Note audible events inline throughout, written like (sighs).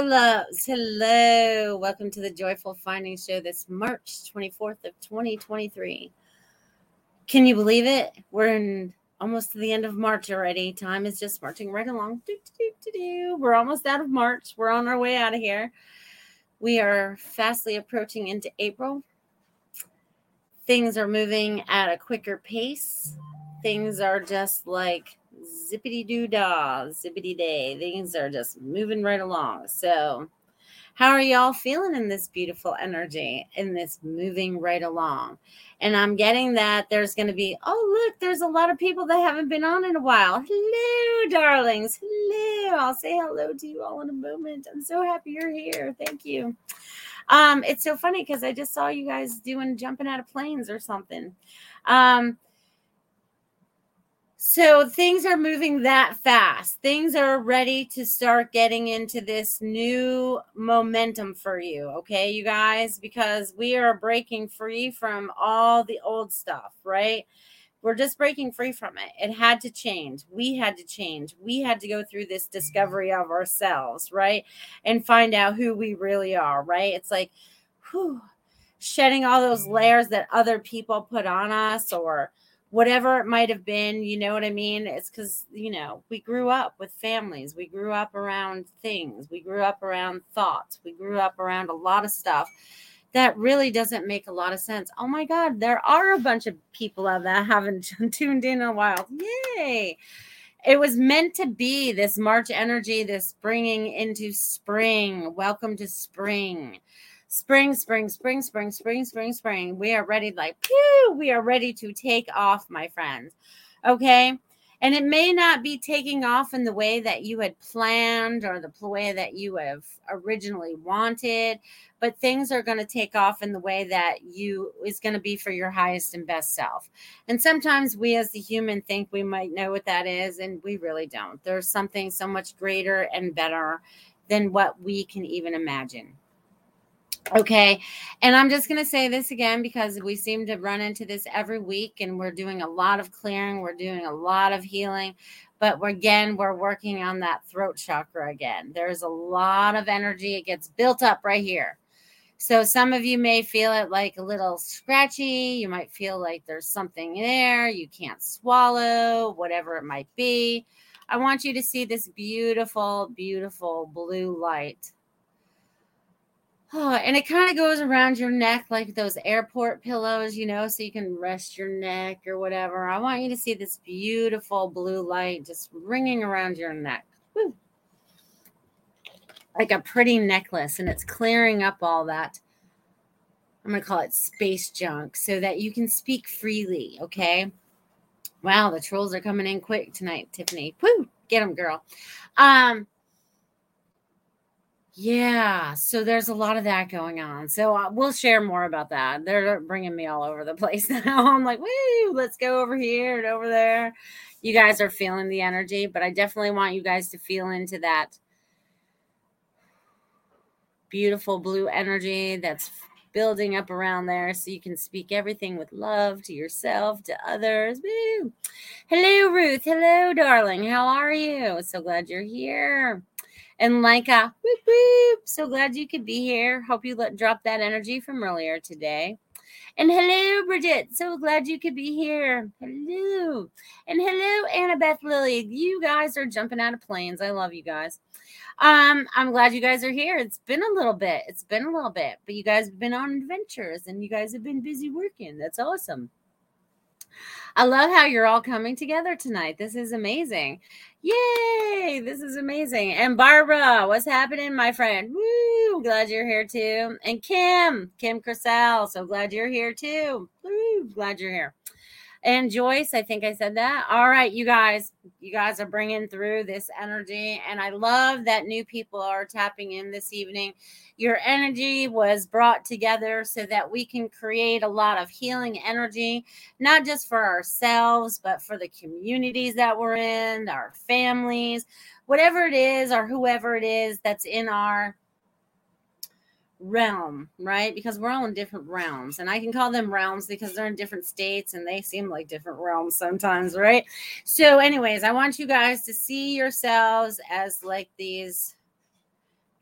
Hello, loves. Hello. Welcome to the Joyful Finding Show this March 24th of 2023. Can you believe it? We're in almost to the end of March already. Time is just marching right along. Do, do, do. We're almost out of March. We're on our way out of here. We are fastly approaching into April. Things are moving at a quicker pace. Things are just like zippity doo dah, zippity day. Things are just moving right along. So, how are y'all feeling in this beautiful energy, in this moving right along? And I'm getting that there's going to be, oh, look, there's a lot of people that haven't been on in a while. Hello, darlings. Hello. I'll say hello to you all in a moment. I'm so happy you're here. Thank you. Um, it's so funny because I just saw you guys doing jumping out of planes or something. Um, so things are moving that fast. Things are ready to start getting into this new momentum for you, okay, you guys, because we are breaking free from all the old stuff, right? We're just breaking free from it. It had to change. We had to change. We had to go through this discovery of ourselves, right? And find out who we really are, right? It's like, whew, shedding all those layers that other people put on us or whatever it might have been you know what i mean? It's because you know we grew up with families. We grew up around things. We grew up around thoughts. We grew up around a lot of stuff that really doesn't make a lot of sense. Oh my god there are a bunch of people out that haven't (laughs) tuned in in a while. Yay! It was meant to be this march energy this bringing into spring. Welcome to spring spring, spring, spring, spring, spring, spring, spring. We are ready, like, pew, we are ready to take off, my friends. Okay. And it may not be taking off in the way that you had planned or the way that you have originally wanted, but things are going to take off in the way that you is going to be for your highest and best self. And sometimes we as the human think we might know what that is, and we really don't. There's something so much greater and better than what we can even imagine. Okay. And I'm just going to say this again because we seem to run into this every week and we're doing a lot of clearing, we're doing a lot of healing. But we're, again, we're working on that throat chakra again. There's a lot of energy. It gets built up right here. So some of you may feel it like a little scratchy. You might feel like there's something there. You can't swallow, whatever it might be. I want you to see this beautiful, beautiful blue light Oh, and it kind of goes around your neck like those airport pillows, you know, so you can rest your neck or whatever. I want you to see this beautiful blue light just ringing around your neck. Woo. like a pretty necklace and it's clearing up all that I'm going to call it space junk so that you can speak freely, okay? Wow, the trolls are coming in quick tonight, Tiffany. Woo, get them, girl. Um yeah, so there's a lot of that going on. So uh, we'll share more about that. They're bringing me all over the (laughs) place now. I'm like, woo, let's go over here and over there. You guys are feeling the energy, but I definitely want you guys to feel into that beautiful blue energy that's building up around there so you can speak everything with love to yourself, to others. Woo. Hello, Ruth. Hello, darling. How are you? So glad you're here. And Leica, whoop, whoop. so glad you could be here. Hope you let drop that energy from earlier today. And hello, Bridget. So glad you could be here. Hello. And hello, Annabeth Lily. You guys are jumping out of planes. I love you guys. Um, I'm glad you guys are here. It's been a little bit. It's been a little bit, but you guys have been on adventures and you guys have been busy working. That's awesome. I love how you're all coming together tonight. This is amazing. Yay! This is amazing. And Barbara, what's happening, my friend? Woo! Glad you're here too. And Kim, Kim Cressell, so glad you're here too. Woo! Glad you're here and Joyce. I think I said that. All right, you guys, you guys are bringing through this energy, and I love that new people are tapping in this evening. Your energy was brought together so that we can create a lot of healing energy, not just for ourselves, but for the communities that we're in, our families, whatever it is, or whoever it is that's in our realm, right? Because we're all in different realms. And I can call them realms because they're in different states and they seem like different realms sometimes, right? So, anyways, I want you guys to see yourselves as like these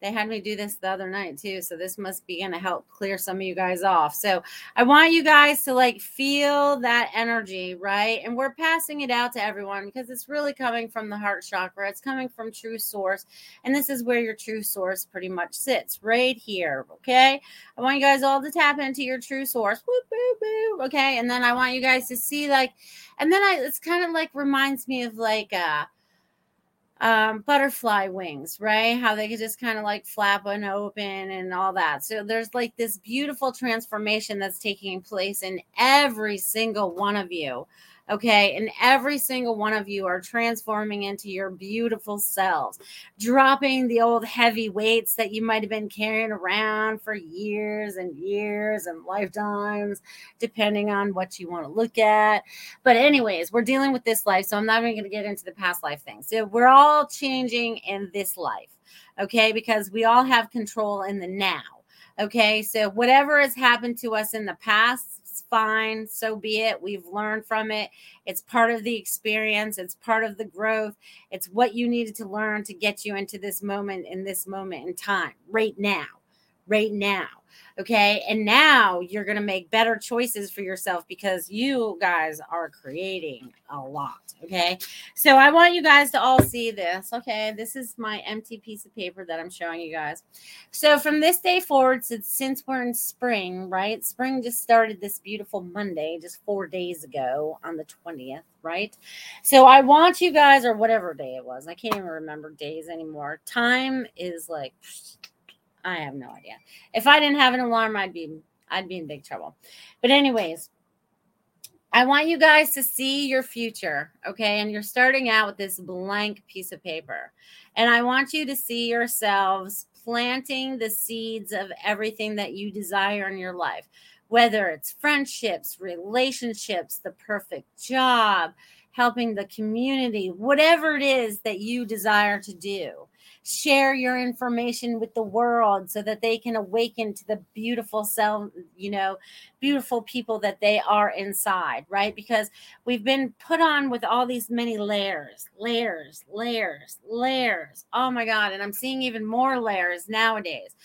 they had me do this the other night too. So this must be going to help clear some of you guys off. So I want you guys to like feel that energy, right? And we're passing it out to everyone because it's really coming from the heart chakra. It's coming from true source. And this is where your true source pretty much sits right here. Okay. I want you guys all to tap into your true source. Okay. And then I want you guys to see like, and then I, it's kind of like reminds me of like, uh, um, butterfly wings, right? How they could just kind of like flap and open and all that. So there's like this beautiful transformation that's taking place in every single one of you. Okay. And every single one of you are transforming into your beautiful selves, dropping the old heavy weights that you might have been carrying around for years and years and lifetimes, depending on what you want to look at. But, anyways, we're dealing with this life. So I'm not even going to get into the past life thing. So we're all changing in this life. Okay. Because we all have control in the now. Okay. So whatever has happened to us in the past, fine. So be it. We've learned from it. It's part of the experience, it's part of the growth. It's what you needed to learn to get you into this moment in this moment in time, right now, right now. Okay. And now you're going to make better choices for yourself because you guys are creating a lot. Okay. So I want you guys to all see this. Okay. This is my empty piece of paper that I'm showing you guys. So from this day forward, since, we're in spring, right? Spring just started this beautiful Monday, just four days ago on the 20th, right? So I want you guys, or whatever day it was, I can't even remember days anymore. Time is like, I have no idea. If I didn't have an alarm, I'd be I'd be in big trouble. But anyways, I want you guys to see your future, okay? And you're starting out with this blank piece of paper. And I want you to see yourselves planting the seeds of everything that you desire in your life, whether it's friendships, relationships, the perfect job, helping the community, whatever it is that you desire to do share your information with the world so that they can awaken to the beautiful self, you know, beautiful people that they are inside, right? Because we've been put on with all these many layers, layers, layers, layers. Oh my God. And I'm seeing even more layers nowadays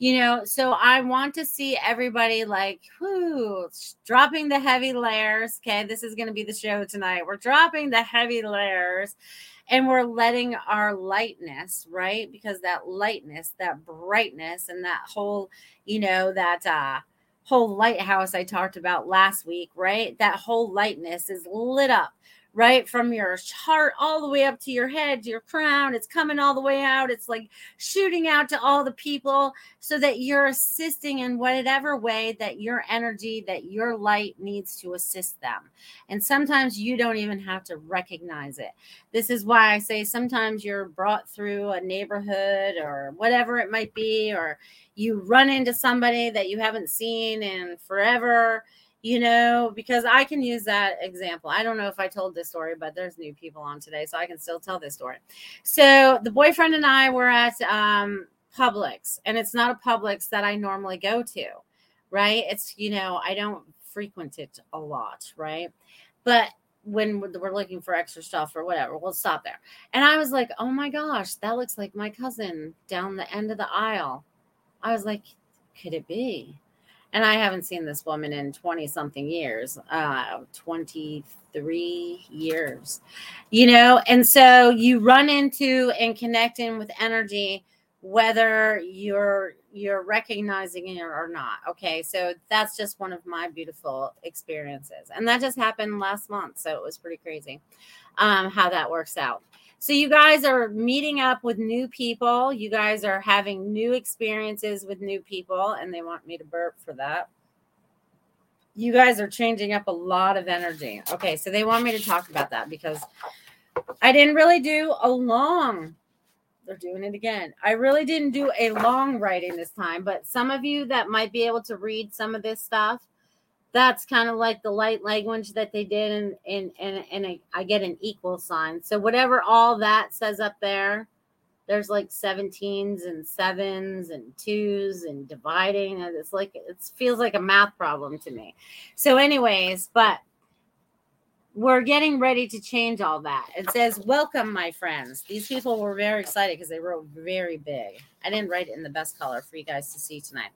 you know so i want to see everybody like whoo dropping the heavy layers okay this is going to be the show tonight we're dropping the heavy layers and we're letting our lightness right? Because that lightness that brightness and that whole you know that uh whole lighthouse i talked about last week right? That whole lightness is lit up right from your heart all the way up to your head, your crown. It's coming all the way out. It's like shooting out to all the people so that you're assisting in whatever way that your energy, that your light needs to assist them. And sometimes you don't even have to recognize it. This is why I say sometimes you're brought through a neighborhood or whatever it might be, or you run into somebody that you haven't seen in forever you know, because I can use that example. I don't know if I told this story, but there's new people on today, so I can still tell this story. So the boyfriend and I were at um, Publix, and it's not a Publix that I normally go to, right? It's, you know, I don't frequent it a lot, right? But when we're looking for extra stuff or whatever, we'll stop there. And I was like, oh my gosh, that looks like my cousin down the end of the aisle. I was like, could it be? And I haven't seen this woman in 20 something years, uh, 23 years, you know, and so you run into and connecting with energy, whether you're you're recognizing it or not. Okay, so that's just one of my beautiful experiences, and that just happened last month, so it was pretty crazy um, how that works out. So you guys are meeting up with new people. You guys are having new experiences with new people, and they want me to burp for that. You guys are changing up a lot of energy. Okay, so they want me to talk about that because I didn't really do a long. They're doing it again. I really didn't do a long writing this time, but some of you that might be able to read some of this stuff, that's kind of like the light language that they did and and and, and I, I get an equal sign. So whatever all that says up there there's like 17s and sevens and twos and dividing. And it's like it feels like a math problem to me. So anyways but we're getting ready to change all that. It says, Welcome, my friends. These people were very excited because they wrote very big. I didn't write it in the best color for you guys to see tonight.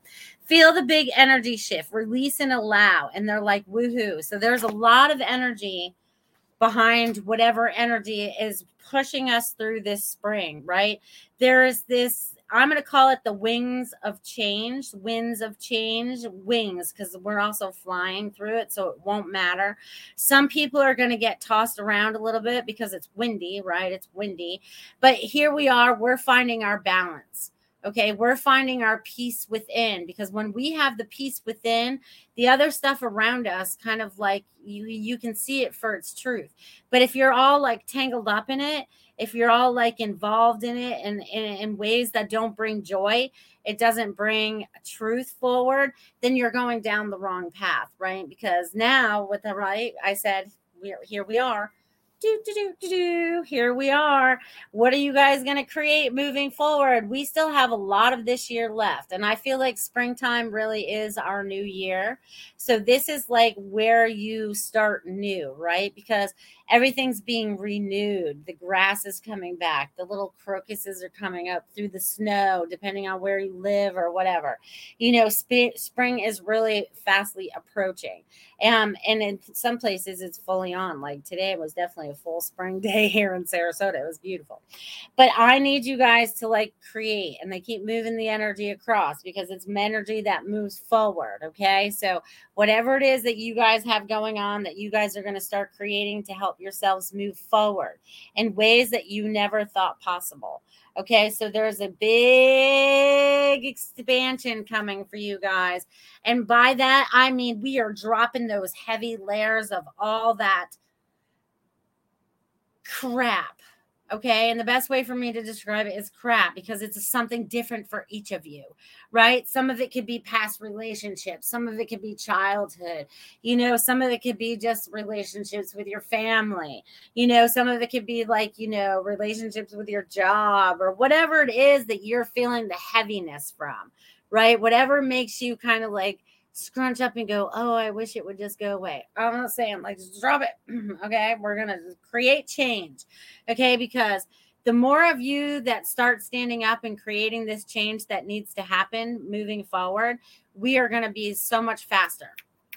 Feel the big energy shift, release and allow. And they're like, Woohoo. So there's a lot of energy behind whatever energy is pushing us through this spring, right? There is this I'm going to call it the wings of change, winds of change, wings, because we're also flying through it. So it won't matter. Some people are going to get tossed around a little bit because it's windy, right? It's windy. But here we are, we're finding our balance. Okay, we're finding our peace within because when we have the peace within, the other stuff around us kind of like you you can see it for its truth. But if you're all like tangled up in it, if you're all like involved in it and in, ways that don't bring joy, it doesn't bring truth forward, then you're going down the wrong path, right? Because now with the right, I said, we're here we are do, do, do, do, do. Here we are. What are you guys going to create moving forward? We still have a lot of this year left. And I feel like springtime really is our new year. So this is like where you start new, right? Because everything's being renewed. The grass is coming back. The little crocuses are coming up through the snow, depending on where you live or whatever. You know, sp- spring is really fastly approaching. Um, and in some places it's fully on. Like today was definitely a full spring (laughs) day here in Sarasota. It was beautiful. But I need you guys to like create and they keep moving the energy across because it's energy that moves forward. Okay. So whatever it is that you guys have going on that you guys are going to start creating to help yourselves move forward in ways that you never thought possible. Okay, so there's a big expansion coming for you guys. And by that, I mean we are dropping those heavy layers of all that crap Okay. And the best way for me to describe it is crap because it's something different for each of you, right? Some of it could be past relationships, some of it could be childhood, you know, some of it could be just relationships with your family, you know, some of it could be like, you know, relationships with your job or whatever it is that you're feeling the heaviness from, right? Whatever makes you kind of like, scrunch up and go, oh, I wish it would just go away. I'm not saying like drop it. (clears throat) okay. We're going to create change. Okay. Because the more of you that start standing up and creating this change that needs to happen moving forward, we are going to be so much faster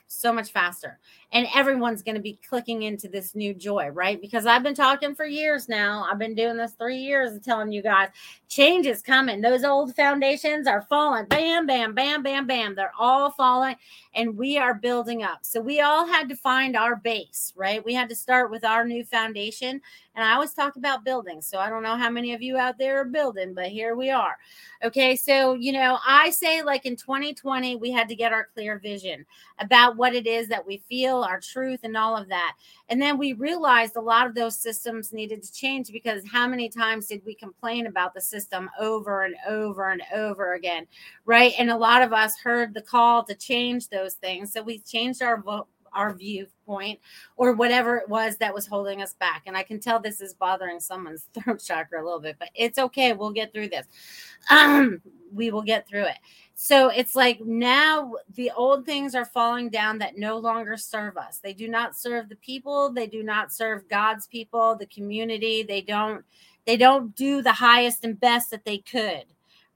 so much faster. And everyone's going to be clicking into this new joy, right? Because I've been talking for years now. I've been doing this three years and telling you guys change is coming. Those old foundations are falling. Bam, bam, bam, bam, bam. They're all falling and we are building up. So we all had to find our base, right? We had to start with our new foundation. And I always talk about building. So I don't know how many of you out there are building, but here we are. Okay. So, you know, I say like in 2020, we had to get our clear vision about what it is that we feel, our truth, and all of that. And then we realized a lot of those systems needed to change because how many times did we complain about the system over and over and over again? Right. And a lot of us heard the call to change those things. So we changed our our viewpoint or whatever it was that was holding us back. And I can tell this is bothering someone's (laughs) throat chakra a little bit, but it's okay. We'll get through this. Um, (clears throat) we will get through it. So it's like now the old things are falling down that no longer serve us. They do not serve the people, they do not serve God's people, the community. They don't they don't do the highest and best that they could,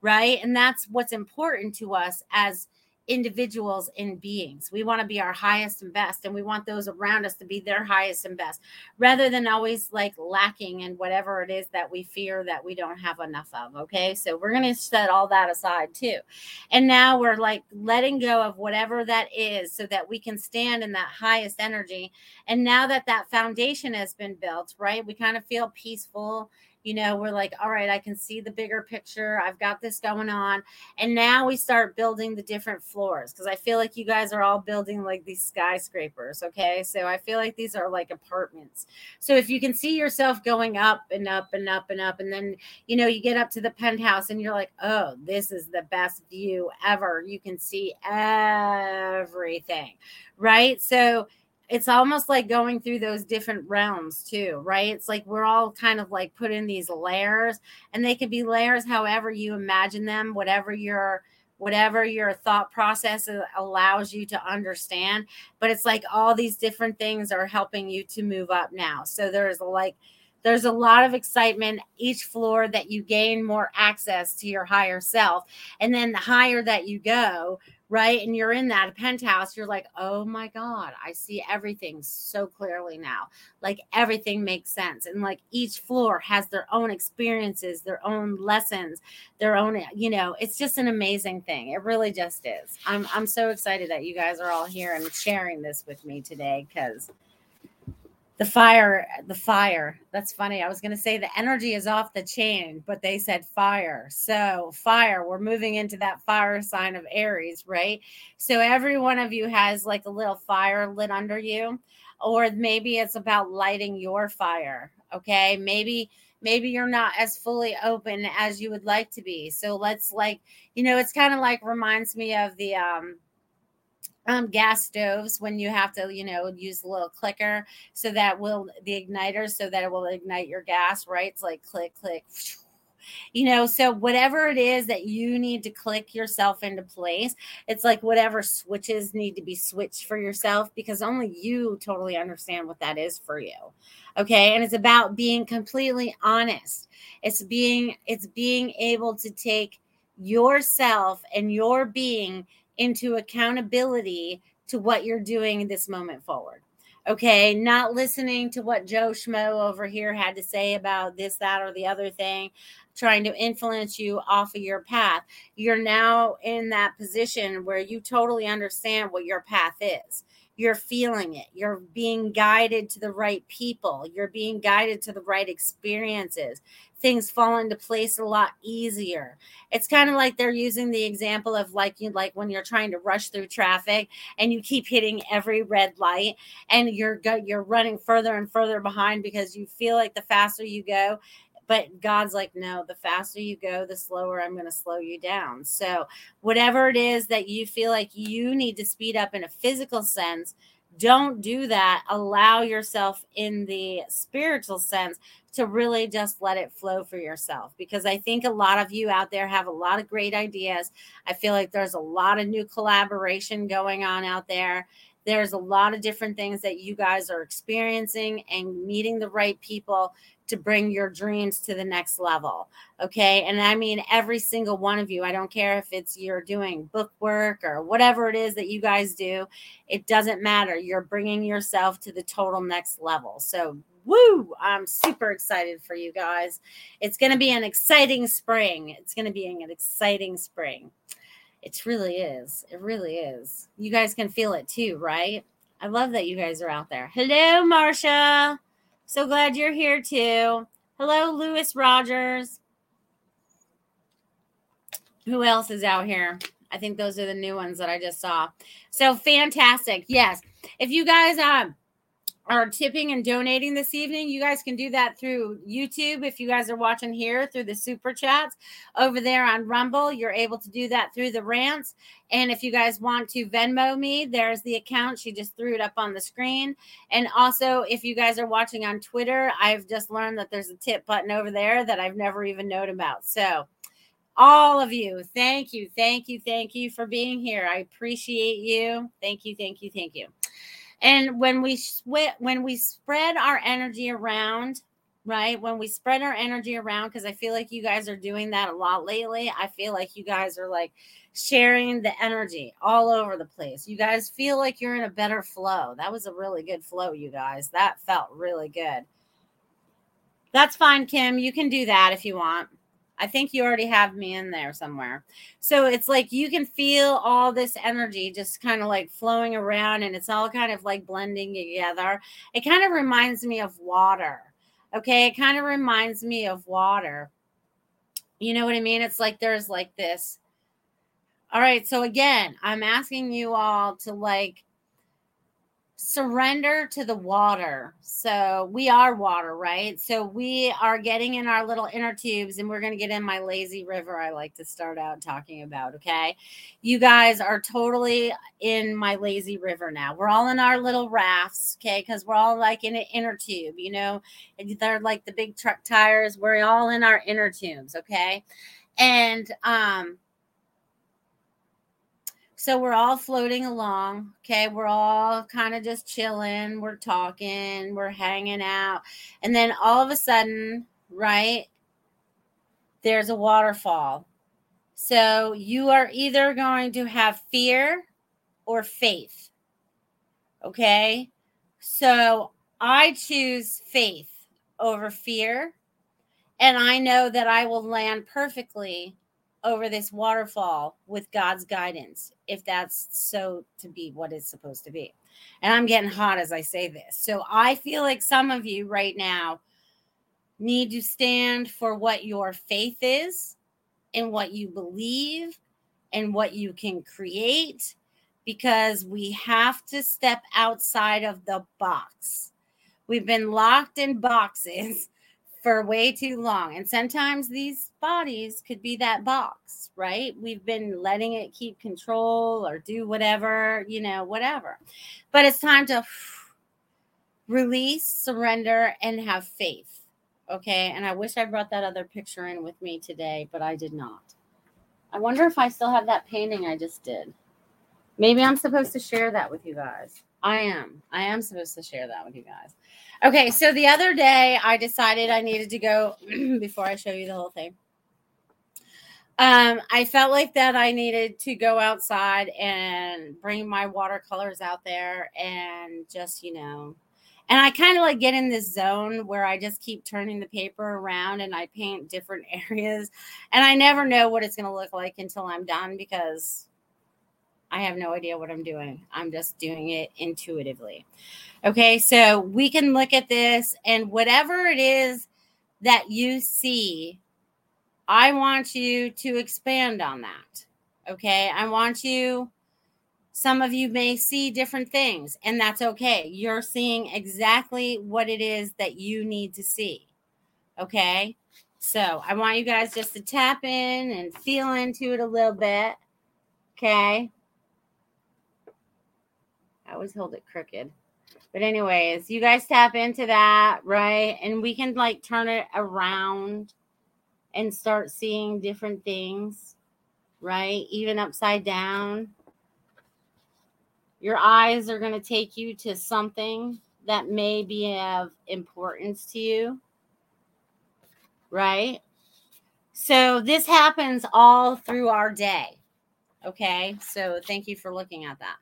right? And that's what's important to us as individuals and beings. We want to be our highest and best, and we want those around us to be their highest and best, rather than always like lacking in whatever it is that we fear that we don't have enough of. Okay, so we're going to set all that aside too. And now we're like letting go of whatever that is so that we can stand in that highest energy. And now that that foundation has been built, right, we kind of feel peaceful you know we're like all right i can see the bigger picture. I've got this going on. And now we start building the different floors because i feel like you guys are all building like these skyscrapers okay? So i feel like these are like apartments. So if you can see yourself going up and up and up and up and then you know you get up to the penthouse and you're like oh this is the best view ever. You can see everything right? So it's almost like going through those different realms too, right? It's like we're all kind of like put in these layers, and they can be layers however you imagine them, whatever your whatever your thought process allows you to understand. But it's like all these different things are helping you to move up now. So there's like there's a lot of excitement each floor that you gain more access to your higher self and then the higher that you go right? And you're in that penthouse, you're like, oh my God, I see everything so clearly now. Like everything makes sense. And like each floor has their own experiences, their own lessons, their own, eh, you know, it's just an amazing thing. It really just is. I'm I'm so excited that you guys are all here and sharing this with me today because the fire the fire. That's funny. I was going to say the energy is off the chain but they said fire. So fire we're moving into that fire sign of aries right? So every one of you has like a little fire lit under you or maybe it's about lighting your fire okay? Maybe maybe you're not as fully open as you would like to be. So let's like you know it's kind of like reminds me of the um um, gas stoves when you have to, you know, use a little clicker so that will the igniter so that it will ignite your gas, right? It's like click, click, (sniffs) you know. So, whatever it is that you need to click yourself into place, it's like whatever switches need to be switched for yourself because only you totally understand what that is for you. Okay. And it's about being completely honest, it's being, it's being able to take yourself and your being into accountability to what you're doing this moment forward. Okay, not listening to what Joe Schmo over here had to say about this, that, or the other thing, trying to influence you off of your path. You're now in that position where you totally understand what your path is you're feeling it. You're being guided to the right people. You're being guided to the right experiences. Things fall into place a lot easier. It's kind of like they're using the example of like you like when you're trying to rush through traffic and you keep hitting every red light and you're go, you're running further and further behind because you feel like the faster you go, but God's like, no, the faster you go, the slower I'm going to slow you down. So, whatever it is that you feel like you need to speed up in a physical sense, don't do that. Allow yourself in the spiritual sense to really just let it flow for yourself because I think a lot of you out there have a lot of great ideas. I feel like there's a lot of new collaboration going on out there. There's a lot of different things that you guys are experiencing and meeting the right people to bring your dreams to the next level. Okay. And I mean, every single one of you, I don't care if it's you're doing book work or whatever it is that you guys do, it doesn't matter. You're bringing yourself to the total next level. So, woo, I'm super excited for you guys. It's going to be an exciting spring. It's going to be an exciting spring. It really is. It really is. You guys can feel it too, right? I love that you guys are out there. Hello, Marcia. So glad you're here too. Hello, Lewis Rogers. Who else is out here? I think those are the new ones that I just saw. So fantastic. Yes. If you guys um are tipping and donating this evening, you guys can do that through YouTube. If you guys are watching here through the super chats over there on Rumble, you're able to do that through the rants. And if you guys want to Venmo me, there's the account. She just threw it up on the screen. And also, if you guys are watching on Twitter, I've just learned that there's a tip button over there that I've never even known about. So, all of you, thank you, thank you, thank you for being here. I appreciate you. Thank you, thank you, thank you. And when we sweat, when we spread our energy around, right? When we spread our energy around, because I feel like you guys are doing that a lot lately. I feel like you guys are like sharing the energy all over the place. You guys feel like you're in a better flow. That was a really good flow, you guys. That felt really good. That's fine, Kim. You can do that if you want. I think you already have me in there somewhere. So it's like you can feel all this energy just kind of like flowing around and it's all kind of like blending together. It kind of reminds me of water. Okay. It kind of reminds me of water. You know what I mean? It's like there's like this. All right. So again, I'm asking you all to like surrender to the water. So we are water, right? So we are getting in our little inner tubes and we're going to get in my lazy river. I like to start out talking about. Okay. You guys are totally in my lazy river now. We're all in our little rafts. Okay. Cause we're all like in an inner tube, you know, they're like the big truck tires. We're all in our inner tubes. Okay. And, um, so we're all floating along. Okay. We're all kind of just chilling. We're talking. We're hanging out. And then all of a sudden, right, there's a waterfall. So you are either going to have fear or faith. Okay. So I choose faith over fear. And I know that I will land perfectly over this waterfall with God's guidance, if that's so to be what it's supposed to be. And I'm getting hot as I say this. So I feel like some of you right now need to stand for what your faith is and what you believe and what you can create because we have to step outside of the box. We've been locked in boxes for way too long. And sometimes these bodies could be that box, right? We've been letting it keep control or do whatever, you know, whatever. But it's time to release, surrender, and have faith. Okay. And I wish I brought that other picture in with me today, but I did not. I wonder if I still have that painting I just did. Maybe I'm supposed to share that with you guys. I am. I am supposed to share that with you guys. Okay, so the other day I decided I needed to go (clears throat) before I show you the whole thing. Um, I felt like that I needed to go outside and bring my watercolors out there and just, you know, and I kind of like get in this zone where I just keep turning the paper around and I paint different (laughs) areas. And I never know what it's going to look like until I'm done because I have no idea what I'm doing. I'm just doing it intuitively. Okay, so we can look at this and whatever it is that you see, I want you to expand on that. Okay, I want you, some of you may see different things, and that's okay. You're seeing exactly what it is that you need to see. Okay, so I want you guys just to tap in and feel into it a little bit. Okay, I always hold it crooked. But anyways, you guys tap into that, right? And we can like turn it around and start seeing different things, right? Even upside down. Your eyes are going to take you to something that may be of importance to you. right? So this happens all through our day. Okay. So thank you for looking at that.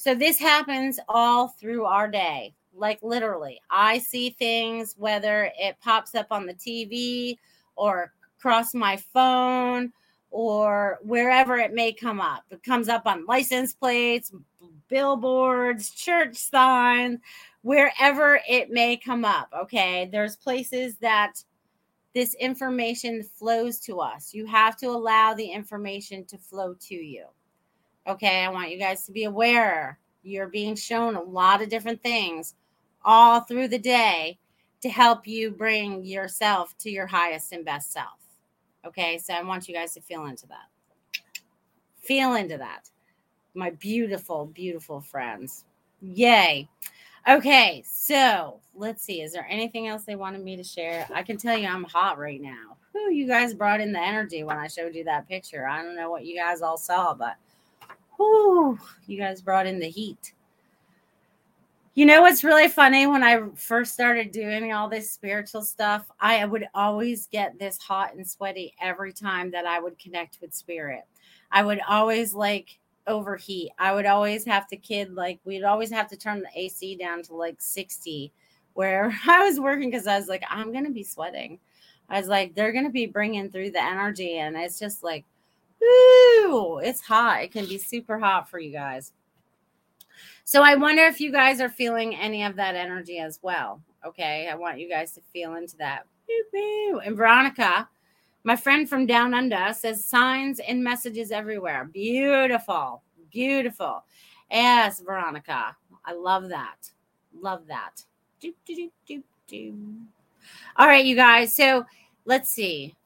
So this happens all through our day. Like literally, I see things whether it pops up on the TV or across my phone or wherever it may come up. It comes up on license plates, billboards, church signs, wherever it may come up. Okay. There's places that this information flows to us. You have to allow the information to flow to you. Okay. I want you guys to be aware you're being shown a lot of different things all through the day to help you bring yourself to your highest and best self. Okay. So I want you guys to feel into that. Feel into that. My beautiful, beautiful friends. Yay. Okay, so let's see. Is there anything else they wanted me to share? I can tell you I'm hot right now. Whew, you guys brought in the energy when I showed you that picture. I don't know what you guys all saw, but whew, you guys brought in the heat. You know what's really funny? When I first started doing all this spiritual stuff, I would always get this hot and sweaty every time that I would connect with spirit. I would always like overheat. I would always have to kid like we'd always have to turn the AC down to like 60 where (laughs) I was working because I was like I'm going to be sweating. I was like they're going to be bringing through the energy and it's just like woo, it's hot. It can be super hot for you guys. So I wonder if you guys are feeling any of that energy as well. Okay, I want you guys to feel into that. And Veronica, my friend from down under says signs and messages everywhere. Beautiful. Beautiful. Yes, Veronica. I love that. Love that. Do, do, do, All right, you guys. So let's see.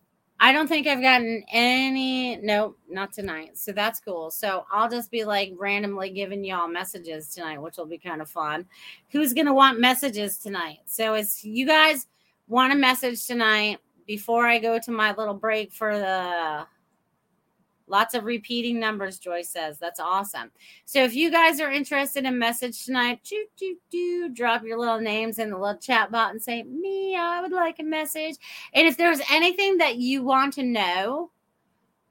I don't think I've gotten any. Nope, not tonight. So that's cool. So I'll just be like randomly giving y'all messages tonight, which will be kind of fun. Who's going to want messages tonight? So as you guys want a message tonight, before I go to my little break for the lots of repeating numbers, Joyce says. That's awesome. So if you guys are interested in message tonight, choo, choo, choo, drop your little names in the little chat bot and say, Me, I would like a message. And if there's anything that you want to know,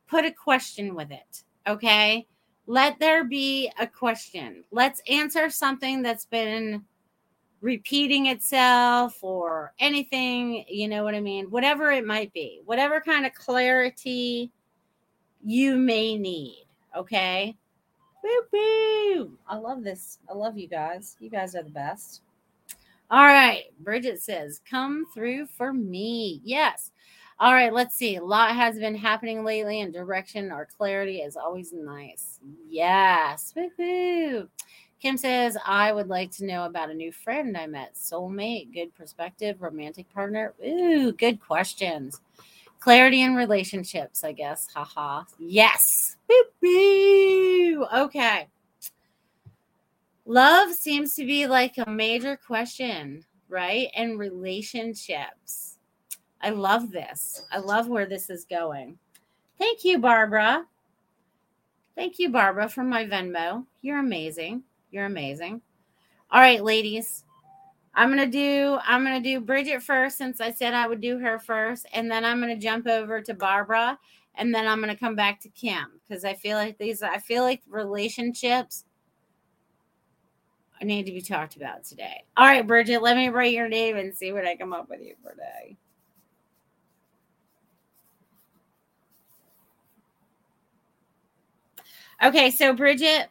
put a question with it. Okay. Let there be a question. Let's answer something that's been repeating itself or anything, you know what I mean? Whatever it might be, whatever kind of clarity you may need. Okay. Woo woo. I love this. I love you guys. You guys are the best. All right. Bridget says, come through for me. Yes. All right. Let's see. A lot has been happening lately, and direction or clarity is always nice. Yes. Woo. Kim says, I would like to know about a new friend I met. Soulmate, good perspective, romantic partner. Ooh, good questions. Clarity in relationships, I guess. Haha. Yes. Boo-boo. Okay. Love seems to be like a major question, right? And relationships. I love this. I love where this is going. Thank you, Barbara. Thank you, Barbara, for my Venmo. You're amazing. You're amazing. All right, ladies. I'm gonna do I'm gonna do Bridget first since I said I would do her first, and then I'm gonna jump over to Barbara, and then I'm gonna come back to Kim because I feel like these I feel like relationships need to be talked about today. All right, Bridget, let me write your name and see what I come up with you for today. Okay, so Bridget,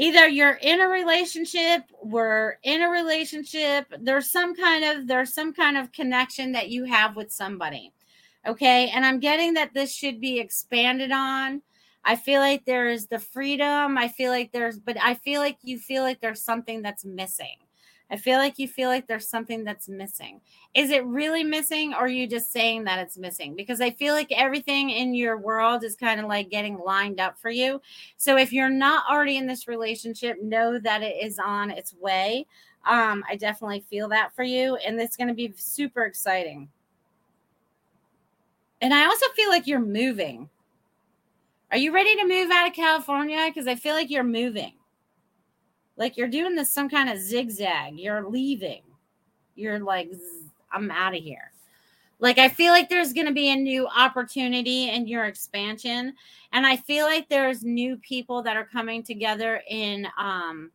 either you're in a relationship we're in a relationship there's some kind of there's some kind of connection that you have with somebody okay? And i'm getting that this should be expanded on. I feel like there's the freedom i feel like there's but i feel like you feel like there's something that's missing I feel like you feel like there's something that's missing. Is it really missing or are you just saying that it's missing? Because I feel like everything in your world is kind of like getting lined up for you. So if you're not already in this relationship, know that it is on its way. Um, I definitely feel that for you, and it's going to be super exciting. And I also feel like you're moving. Are you ready to move out of California? Because I feel like you're moving. Like you're doing this some kind of zigzag. You're leaving. You're like, I'm out of here. Like I feel like there's going to be a new opportunity in your expansion and I feel like there's new people that are coming together in um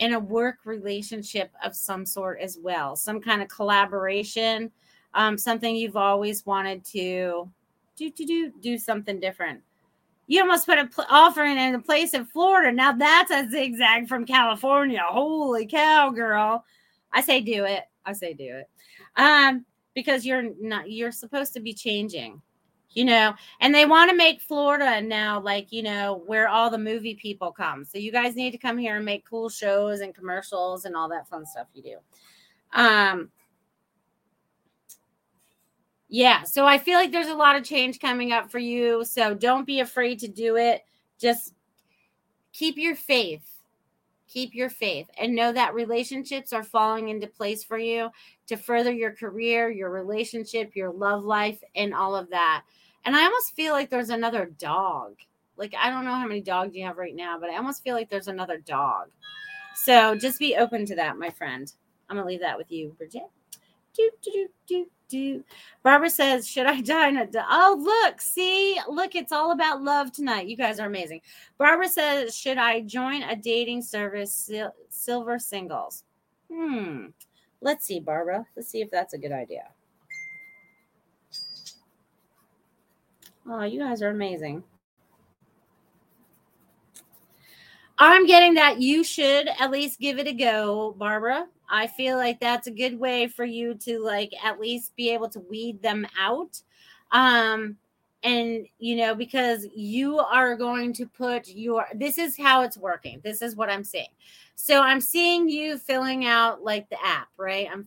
in a work relationship of some sort as well. Some kind of collaboration, um something you've always wanted to do to do do something different. You almost put an pl- offering in a place in Florida. Now that's a zigzag from California. Holy cow, girl. I say do it. I say do it. Um because you're not you're supposed to be changing you know and they want to make florida now like you know where all the movie people come so you guys need to come here and make cool shows and commercials and all that fun stuff you do um yeah so i feel like there's a lot of change coming up for you so don't be afraid to do it just keep your faith keep your faith and know that relationships are falling into place for you to further your career, your relationship, your love life, and all of that. And I almost feel like there's another dog. Like, I don't know how many dogs you have right now, but I almost feel like there's another dog. So just be open to that, my friend. I'm going to leave that with you, Bridget. Do, do, do, do do. Barbara says, Should I die in a Oh, look, see, look, it's all about love tonight. You guys are amazing. Barbara says, Should I join a dating service, Silver Singles? Hmm. Let's see, Barbara. Let's see if that's a good idea. Oh, you guys are amazing. I'm getting that you should at least give it a go, Barbara. I feel like that's a good way for you to like at least be able to weed them out. Um and you know because you are going to put your this is how it's working. This is what I'm seeing. So I'm seeing you filling out like the app, right? I'm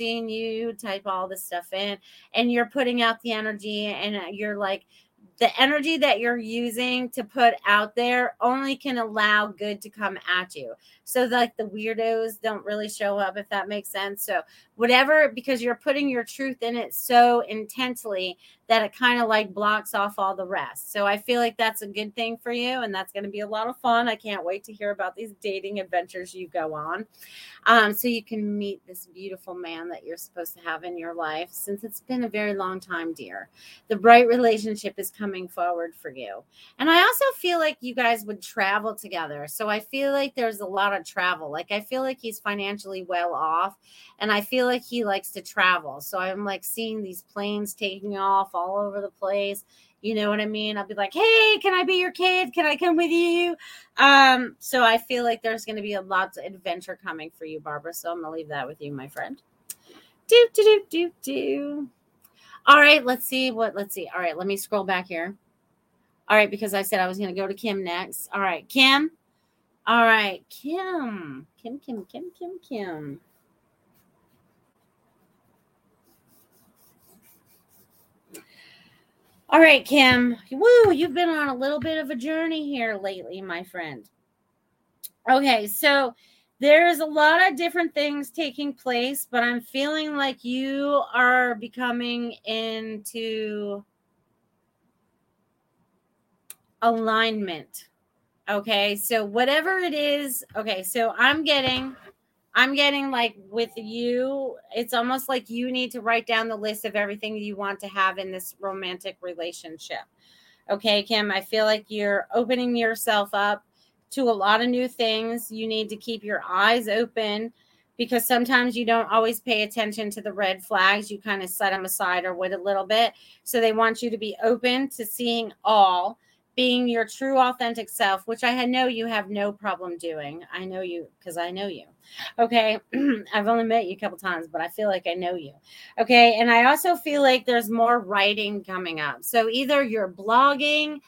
seeing you type all this stuff in and you're putting out the energy and uh, you're like the energy that you're using to put out there only can allow good to come at you. So like the weirdos don't really show up if that makes sense. So whatever because you're putting your truth in it so intensely that it kind of like blocks off all the rest. So I feel like that's a good thing for you and that's going to be a lot of fun. I can't wait to hear about these dating adventures you go on. Um, so you can meet this beautiful man that you're supposed to have in your life since it's been a very long time, dear. The bright relationship is coming forward for you. And I also feel like you guys would travel together. So I feel like there's a lot of travel. Like I feel like he's financially well off and I feel like he likes to travel. So I'm like seeing these planes taking off all over the place. You know what I mean? I'll be like, "Hey, can I be your kid? Can I come with you?" Um, so I feel like there's going to be a lot of adventure coming for you, Barbara. So I'm going to leave that with you, my friend. Do do do do do. All right, let's see what. Let's see. All right, let me scroll back here. All right, because I said I was going to go to Kim next. All right, Kim. All right, Kim. Kim, Kim, Kim, Kim, Kim. All right, Kim. Woo, you've been on a little bit of a journey here lately, my friend. Okay, so there's a lot of different things taking place, but I'm feeling like you are becoming into alignment. Okay, so whatever it is, okay, so I'm getting I'm getting like with you, it's almost like you need to write down the list of everything you want to have in this romantic relationship. Okay, Kim, I feel like you're opening yourself up to a lot of new things. You need to keep your eyes open because sometimes you don't always pay attention to the red flags. You kind of set them aside or wait a little bit. So they want you to be open to seeing all, being your true authentic self, which I know you have no problem doing. I know you because I know you. Okay. (clears throat) I've only met you a couple times, but I feel like I know you. Okay. And I also feel like there's more writing coming up. So either you're blogging,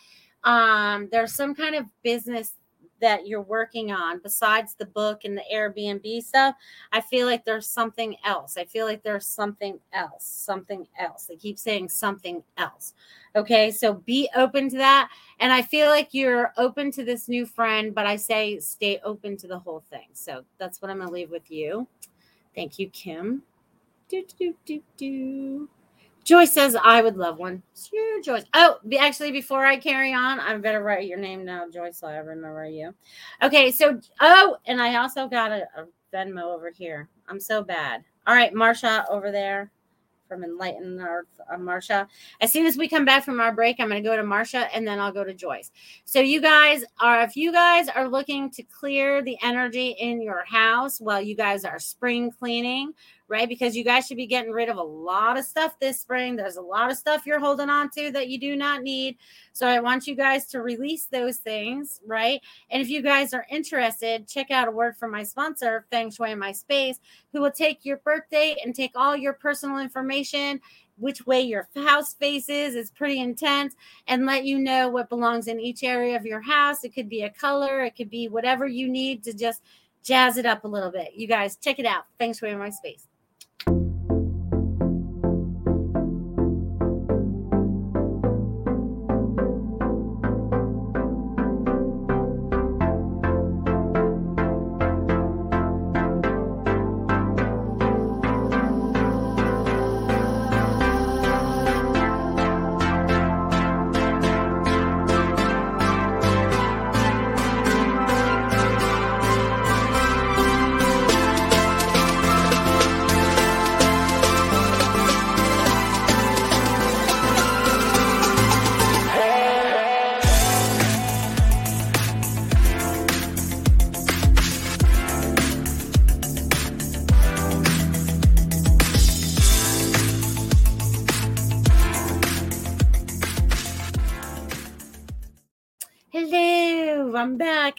um, there's some kind of business that you're working on besides the book and the Airbnb stuff, I feel like there's something else. I feel like there's something else, something else. They keep saying something else. Okay, so be open to that. And I feel like you're open to this new friend, but I say stay open to the whole thing. So that's what I'm going to leave with you. Thank you, Kim. Do, do, do, do. Joyce says, I would love one. Sure, Joyce. Oh, actually, before I carry on, I'm better write your name now, Joyce, so I remember you. Okay, so, oh, and I also got a, a Venmo over here. I'm so bad. All right, Marsha over there from Enlightened Earth, uh, Marsha. As soon as we come back from our break, I'm going to go to Marsha and then I'll go to Joyce. So, you guys are, if you guys are looking to clear the energy in your house while you guys are spring cleaning, right? Because you guys should be getting rid of a lot of stuff this spring. There's a lot of stuff you're holding on to that you do not need. So I want you guys to release those things, right? And if you guys are interested, check out a word from my sponsor, Feng Shui My Space, who will take your birthday and take all your personal information which way your house faces is pretty intense and let you know what belongs in each area of your house. It could be a color, it could be whatever you need to just jazz it up a little bit. You guys check it out. Thanks for my space.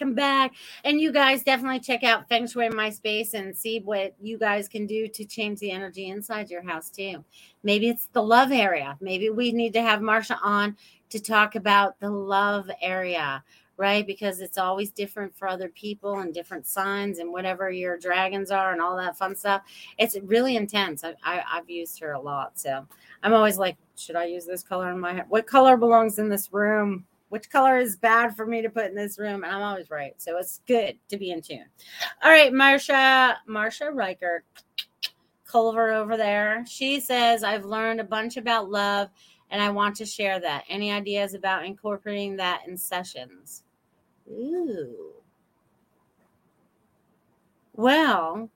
I'm back. And you guys definitely check out Feng Shui My Space and see what you guys can do to change the energy inside your house too. Maybe it's the love area. Maybe we need to have Marcia on to talk about the love area, right? Because it's always different for other people and different signs and whatever your dragons are and all that fun stuff. It's really intense. I, I, I've used her a lot. So I'm always like, should I use this color in my hair? What color belongs in this room? Which color is bad for me to put in this room and i'm always right so it's good to be in tune. All right marsha marsha Reichert culver over there. She says i've learned a bunch about love and i want to share that. Any ideas about incorporating that in sessions? Ooh. Well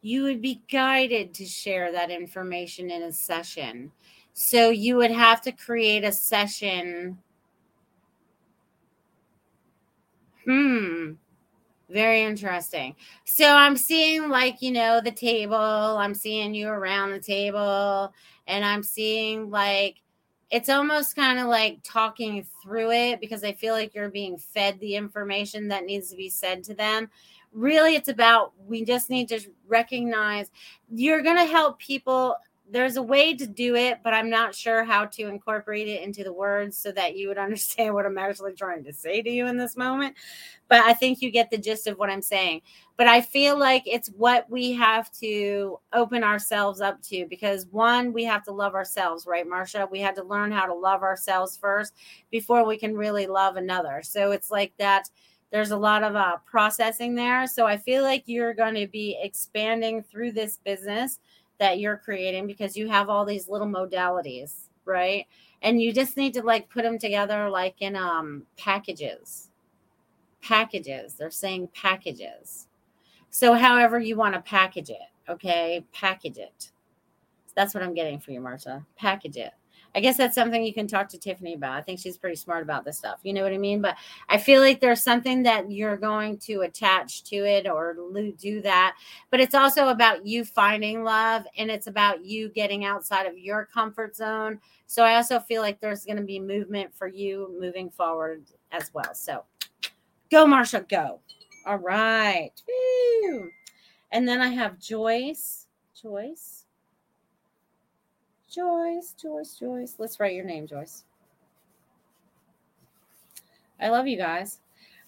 you would be guided to share that information in a session so you would have to create a session. Hmm. Very interesting. So I'm seeing like, you know, the table, I'm seeing you around the table, and I'm seeing like it's almost kind of like talking through it because I feel like you're being fed the information that needs to be said to them. Really, it's about we just need to recognize you're going to help people there's a way to do it, but I'm not sure how to incorporate it into the words so that you would (laughs) understand what I'm actually trying to say to you in this moment. But I think you get the gist of what I'm saying. But I feel like it's what we have to open ourselves up to because one, we have to love ourselves, right, Marsha? We had to learn how to love ourselves first before we can really love another. So it's like that there's a lot of uh, processing there. So I feel like you're going to be expanding through this business that you're creating because you have all these little modalities, right? And you just need to like put them together like in um packages. Packages. They're saying packages. So however you want to package it, okay? Package it. That's what I'm getting for you, Marta. Package it. I guess that's something you can talk to Tiffany about. I think she's pretty smart about this stuff. You know what I mean? But I feel like there's something that you're going to attach to it or do that. But it's also about you finding love and it's about you getting outside of your comfort zone. So I also feel like there's going to be movement for you moving forward as well. So go, Marsha, go. All right. Woo. And then I have Joyce. Joyce. Joyce, Joyce, Joyce. Let's write your name, Joyce. I love you guys.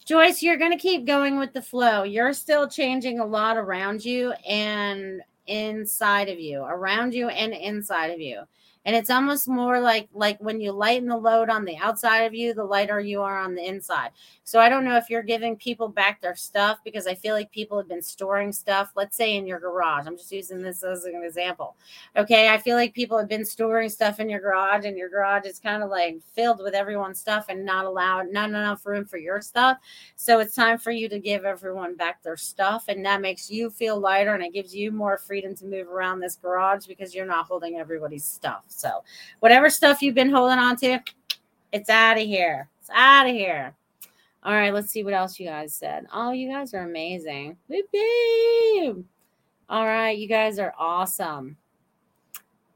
Joyce, you're going to keep going with the flow. You're still changing a lot around you and inside of you, around you and inside of you and it's almost more like like when you lighten the load on the outside of you the lighter you are on the inside. So i don't know if you're giving people back their stuff because i feel like people have been storing stuff let's say in your garage. I'm just using this as an example. Okay i feel like people have been storing stuff in your garage and your garage is kind of like filled with everyone's stuff and not allowed not enough room for your stuff. So it's time for you to give everyone back their stuff and that makes you feel lighter and it gives you more freedom to move around this garage because you're not holding everybody's stuff so, whatever stuff you've been holding on to, it's out of here. It's out of here. All right, let's see what else you guys said. Oh, you guys are amazing. All right, you guys are awesome.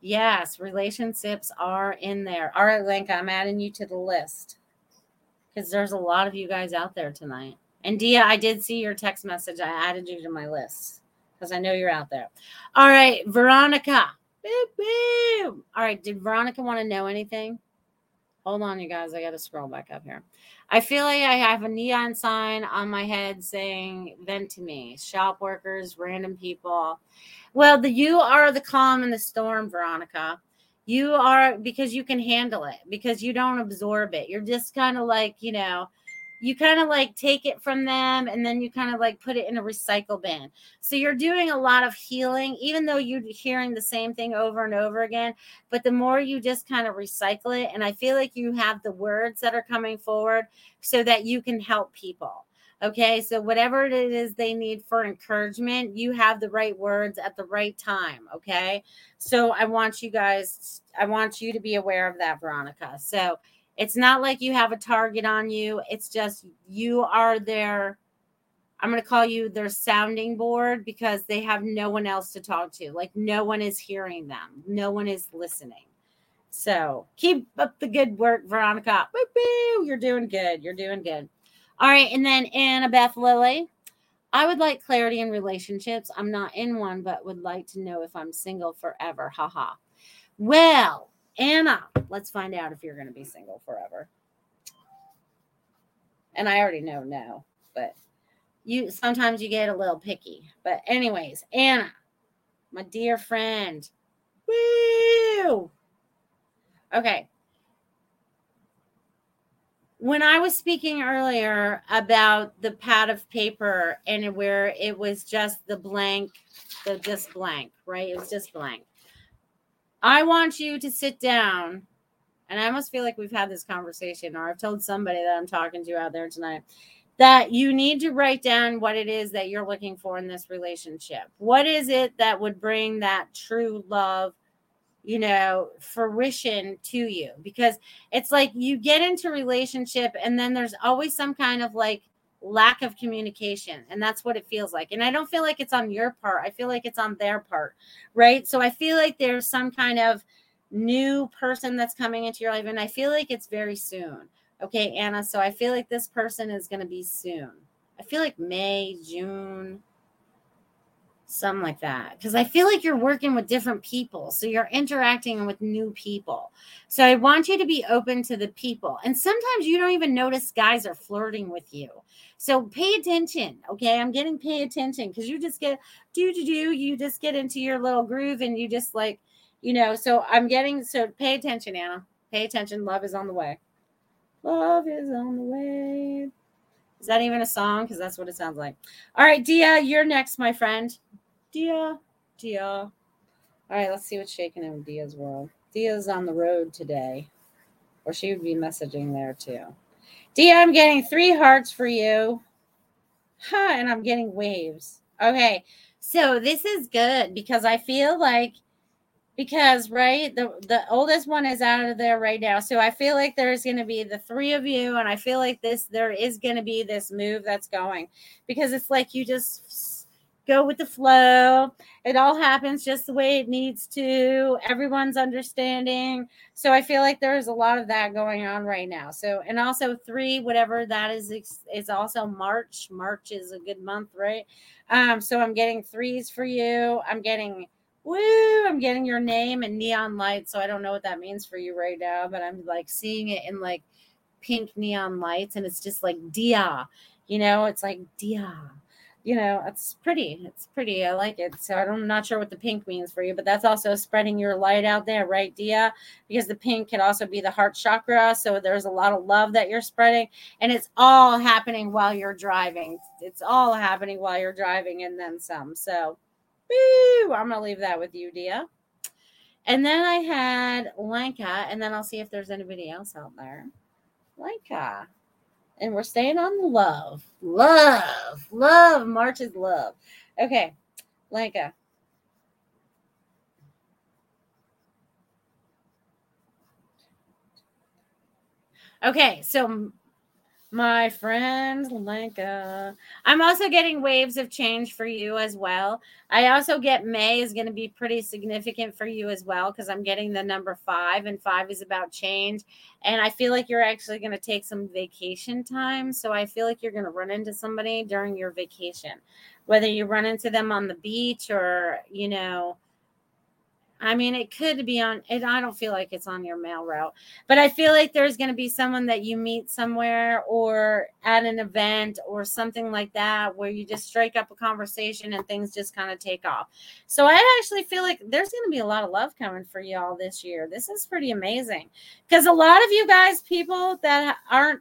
Yes, relationships are in there. All right, Link, I'm adding you to the list because there's a lot of you guys out there tonight. And Dia, I did see your text message. I added you to my list because I know you're out there. All right, Veronica. Boop. All right. Did Veronica want to know anything? Hold on, you guys. I got to scroll back up here. I feel like I have a neon sign on my head saying vent to me, shop workers, random people. Well, the you are the calm in the storm, Veronica. You are because you can handle it, because you don't absorb it. You're just kind of like, you know, you kind of like take it from them and then you kind of like put it in a recycle bin. So you're doing a lot of healing, even though you're hearing the same thing over and over again. But the more you just kind of recycle it, and I feel like you have the words that are coming forward so that you can help people. Okay, so whatever it is they need for encouragement, you have the right words at the right time. Okay, so I want you guys, I want you to be aware of that, Veronica. So it's not like you have a target on you. It's just you are their, I'm going to call you their sounding board because they have no one else to talk to. Like no one is hearing them, no one is listening. So keep up the good work, Veronica. You're doing good. You're doing good. All right. And then Annabeth Lily. I would like clarity in relationships. I'm not in one, but would like to know if I'm single forever. Haha. Well, Anna, let's find out if you're going to be single forever. And I already know no, but you sometimes you get a little picky. But anyways, Anna, my dear friend. Woo! Okay. When I was speaking earlier about the pad of paper and where it was just the blank, the just blank, right? It was just blank. I want you to sit down. And I almost feel like we've had this conversation, or I've told somebody that I'm talking to out there tonight that you need to write down what it is that you're looking for in this relationship. What is it that would bring that true love, you know, fruition to you? Because it's like you get into relationship and then there's always some kind of like lack of communication and that's what it feels like and i don't feel like it's on your part i feel like it's on their part right? So i feel like there's some kind of new person that's coming into your life and i feel like it's very soon okay anna? So i feel like this person is going to be soon. I feel like may june something like that because i feel like you're working with different people so you're interacting with new people so i want you to be open to the people and sometimes you don't even notice guys are flirting with you so pay attention okay i'm getting pay attention because you just get do do do you just get into your little groove and you just like you know so i'm getting so pay attention anna pay attention love is on the way love is on the way is that even a song? Because that's what it sounds like. All right, Dia, you're next, my friend. Dia, Dia. All right, let's see what's shaking in Dia's world. Dia's on the road today, or she would be messaging there too. Dia, I'm getting three hearts for you. Huh, and I'm getting waves. Okay, so this is good because I feel like because right the the oldest one is out of there right now so i feel like there's going to be the three of you and i feel like this there is going to be this move that's going because it's like you just go with the flow. It all happens just the way it needs to. Everyone's understanding. So i feel like there's a lot of that going on right now. So and also three whatever that is is also march. March is a good month right? Um so i'm getting threes for you. I'm getting woo, I'm getting your name and neon light. So I don't know what that means for you right now, but I'm like seeing it in like pink neon lights and it's just like Dia, you know, it's like Dia. You know, it's pretty. It's pretty. I like it. So I'm not sure what the pink means for you, but that's also spreading your light out there, right, Dia? Because the pink can also be the heart chakra. So there's a lot of love that you're spreading, and it's all happening while you're driving. It's all happening while you're driving, and then some. So Woo! I'm gonna leave that with you, Dia. And then I had Lenka, and then I'll see if there's anybody else out there. Lenka. And we're staying on the love. Love. Love. March is love. Okay. Lenka. Okay, so my friend Lenka. I'm also getting waves of change for you as well. I also get May is going to be pretty significant for you as well because I'm getting the number five, and five is about change. And I feel like you're actually going to take some vacation time. So I feel like you're going to run into somebody during your vacation, whether you run into them on the beach or, you know, I mean, it could be on it. I don't feel like it's on your mail route, but I feel like there's going to be someone that you meet somewhere or at an event or something like that where you just strike up a conversation and things just kind of take off. So I actually feel like there's going to be a lot of love coming for y'all this year. This is pretty amazing because a lot of you guys, people that aren't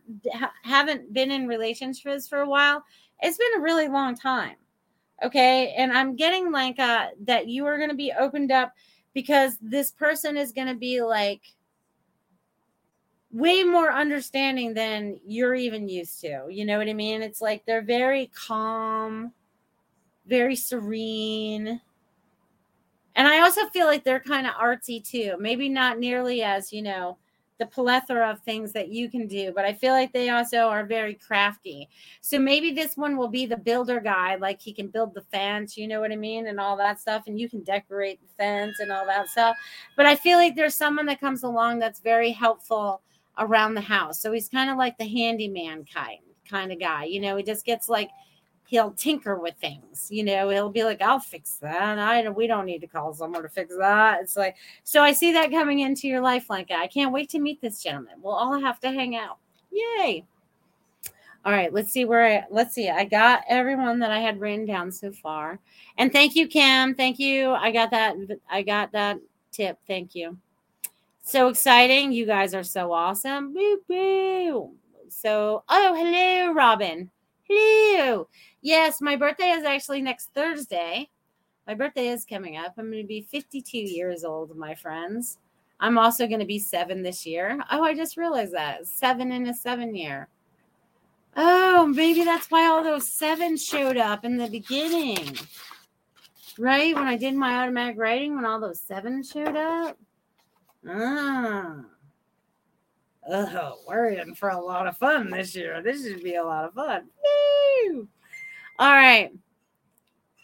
haven't been in relationships for a while, it's been a really long time. Okay, and I'm getting like uh, that you are going to be opened up because this person is going to be like way more understanding than you're even used to. You know what I mean? It's like they're very calm, very serene. And I also feel like they're kind of artsy too. Maybe not nearly as, you know, the plethora of things that you can do, but I feel like they also are very crafty. So maybe this one will be the builder guy, like he can build the fence, you know what I mean, and all that stuff, and you can decorate the fence and all that stuff. But I feel like there's someone that comes along that's very helpful around the house. So he's kind of like the handyman kind kind of guy. You know, he just gets like he'll tinker with things. You know, he'll be like, "I'll fix that." I we don't need to call someone to fix that. It's like so. I see that coming into your life, like I can't wait to meet this gentleman. We'll all have to hang out. Yay! All right, let's see where I let's see. I got everyone that I had written down so far, and thank you, Kim. Thank you. I got that. I got that tip. Thank you. So exciting! You guys are so awesome. Boo boo. So, oh, hello, Robin. Hello. Yes, my birthday is actually next Thursday. My birthday is coming up. I'm going to be 52 years old, my friends. I'm also going to be seven this year. Oh, I just realized that. Seven in a seven year. Oh, maybe that's why all those sevens showed up in the beginning. Right? When I did my automatic writing, when all those sevens showed up. Ah. Oh, we're in for a lot of fun this year. This should be a lot of fun. Woo! All right.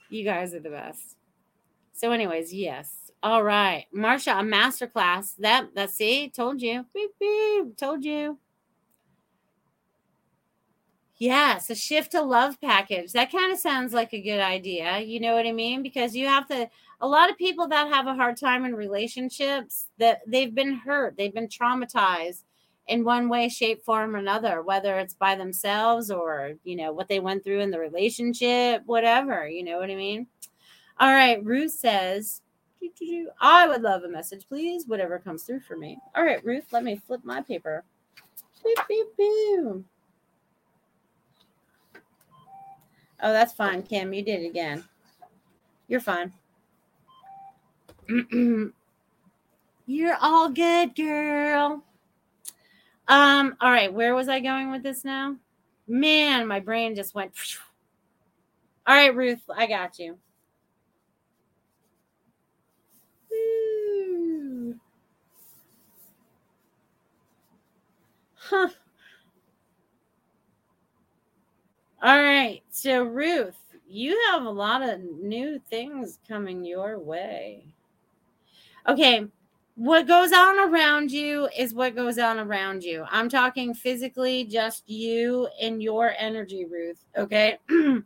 You guys are the best. So, anyways, yes. All right. Marsha, a master class. That that see, told you. Beep, beep, told you. Yes, a shift to love package. That kind of sounds like a good idea. You know what I mean? Because you have to a lot of people that have a hard time in relationships that they've been hurt, they've been traumatized in one way, shape, form, or another, whether it's by themselves or, you know, what they went through in the relationship, whatever. You know what I mean? All right. Ruth says, I would love a message, please. Whatever comes through for me. All right, Ruth, let me flip my paper. Beep, beep, beep. Oh, that's fine, Kim. You did it again. You're fine. (clears throat) You're all good, girl. Um, all right, where was I going with this now? Man, my brain just went. Phew. (sniffs) All right, Ruth, I got you. Huh. All right, so Ruth, you have a lot of new things coming your way. Okay, what goes on around you is what goes on around you. I'm talking physically, just you and your energy, Ruth. Okay. (clears throat) and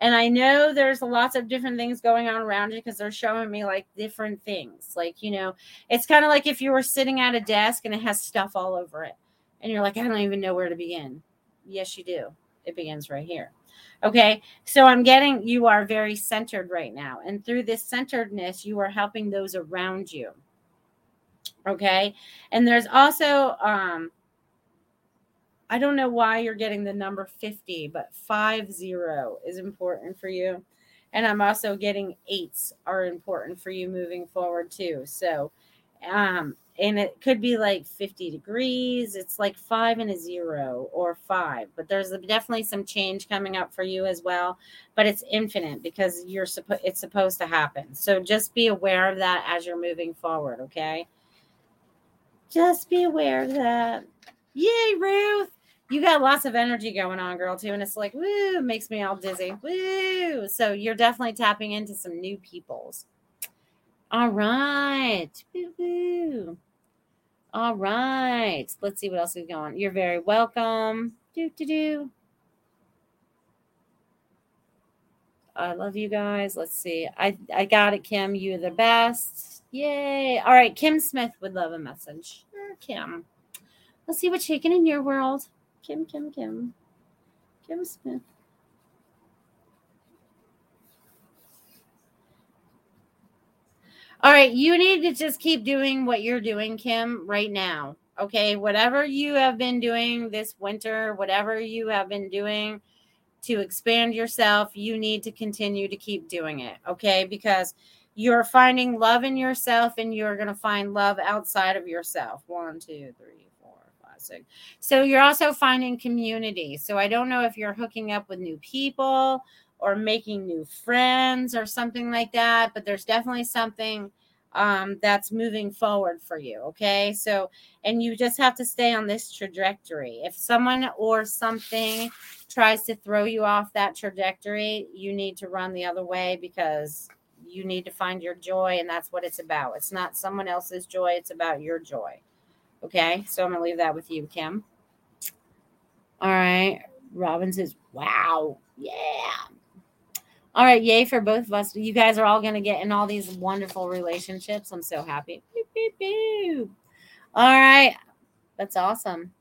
I know there's lots of different things going on around you because they're showing me like different things. Like, you know, it's kind of like if you were sitting at a desk and it has stuff all over it. And you're like, I don't even know where to begin. Yes, you do. It begins right here. Okay. So I'm getting you are very centered right now. And through this centeredness, you are helping those around you. Okay. And there's also, um, I don't know why you're getting the number 50, but five zero is important for you. And I'm also getting eights are important for you moving forward too. So, um, and it could be like 50 degrees. It's like five and a zero or five, but there's definitely some change coming up for you as well. But it's infinite because you're supposed it's supposed to happen. So just be aware of that as you're moving forward. Okay. Just be aware that. Yay, Ruth. You got lots of energy going on, girl, too. And it's like, woo, makes me all dizzy. Woo. So you're definitely tapping into some new peoples. All right. Woo-hoo. All right. Let's see what else is going. On. You're very welcome. Do do do. I love you guys. Let's see. I I got it, Kim. You're the best. Yay. All right. Kim Smith would love a message. Sure, Kim. Let's see what's shaking in your world. Kim, Kim, Kim. Kim Smith. All right, you need to just keep doing what you're doing, Kim, right now. Okay, whatever you have been doing this winter, whatever you have been doing to expand yourself, you need to continue to keep doing it. Okay, because you're finding love in yourself and you're going to find love outside of yourself. One, two, three, four, five, six. So you're also finding community. So I don't know if you're hooking up with new people or making new friends or something like that. But there's definitely something um, that's moving forward for you. Okay. So, and you just have to stay on this trajectory. If someone or something tries to throw you off that trajectory, you need to run the other way because you need to find your joy. And that's what it's about. It's not someone else's joy, it's about your joy. Okay. So I'm to leave that with you, Kim. All right. Robin says, wow. Yeah. All right, yay for both of us. You guys are all to get in all these wonderful relationships. I'm so happy. Beep, beep, beep. All right, that's awesome.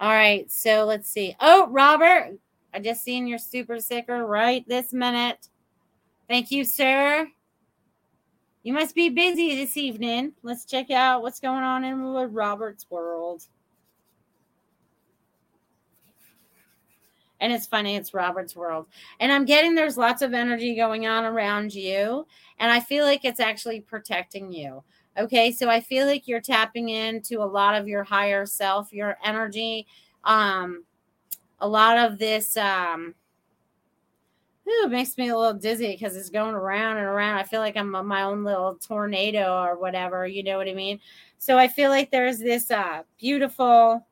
All right, so let's see. Oh, Robert, I just seen your super sticker right this minute. Thank you, sir. You must be busy this evening. Let's check out what's going on in Robert's world. And it's funny, it's Robert's world. And I'm getting there's lots of energy going on around you. And I feel like it's actually protecting you. Okay. So I feel like you're tapping into a lot of your higher self, your energy. Um, a lot of this um ooh, it makes me a little dizzy because it's going around and around. I feel like I'm my own little tornado or whatever, you know what I mean? So I feel like there's this uh beautiful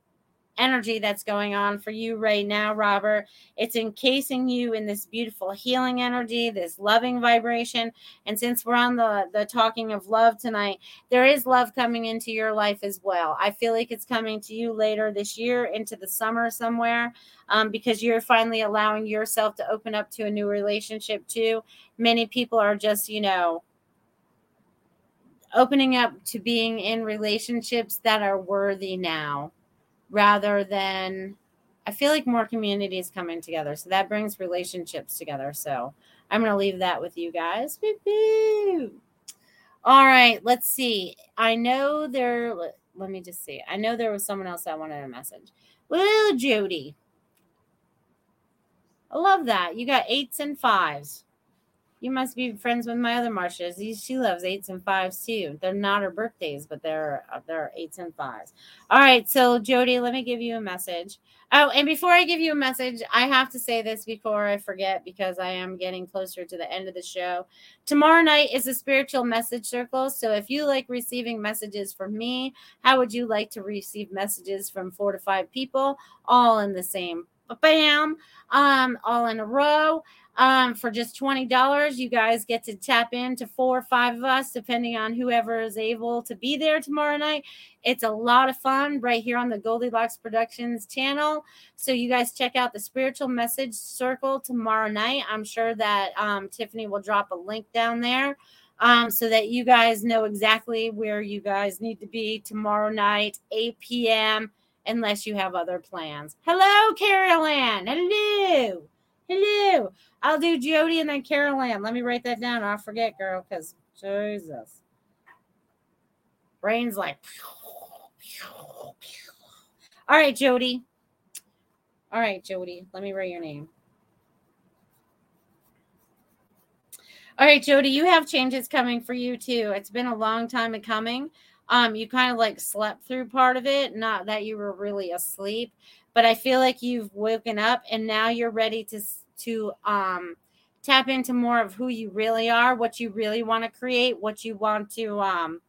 energy that's going on for you right now, Robert. It's encasing you in this beautiful healing energy, this loving vibration. And since we're on the, the talking of love tonight, there is love coming into your life as well. I feel like it's coming to you later this year, into the summer somewhere, um, because you're finally allowing yourself to open up to a new relationship too. Many people are just, you know, opening up to being in relationships that are worthy now rather than I feel like more communities coming together. So that brings relationships together. So I'm going to leave that with you guys. All right, let's see. I know there, let, me just see. I know there was someone else that wanted a message. Well, Jody. I love that. You got eights and fives. You must be friends with my other Marsha's. She loves eights and fives too. They're not her birthdays, but they're uh, they're eights and fives. All right, so Jody, let me give you a message. Oh, and before I give you a message, I have to say this before I forget because I am getting closer to the end of the show. Tomorrow night is a spiritual message circle. So if you like receiving messages from me, how would you like to receive messages from four to five people all in the same bam, um, all in a row. Um, for just $20, you guys get to tap into four or five of us, depending on whoever is able to be there tomorrow night. It's a lot of fun right here on the Goldylocks Productions channel. So you guys check out the spiritual message circle tomorrow night. I'm sure that um, Tiffany will drop a link down there um, so that you guys know exactly where you guys need to be tomorrow night, 8 p.m., unless you have other plans. Hello, Carol Ann. Hello. Hello. I'll do Jody and then Carol Ann. Let me write that down. I'll forget, girl, because Jesus. Brain's like. All right, Jody. All right, Jody. Let me write your name. All right, Jody, you have changes coming for you too. It's been a long time in coming. Um, you kind of like slept through part of it, not that you were really asleep, but I feel like you've woken up and now you're ready to to um tap into more of who you really are, what you really want to create, what you want to um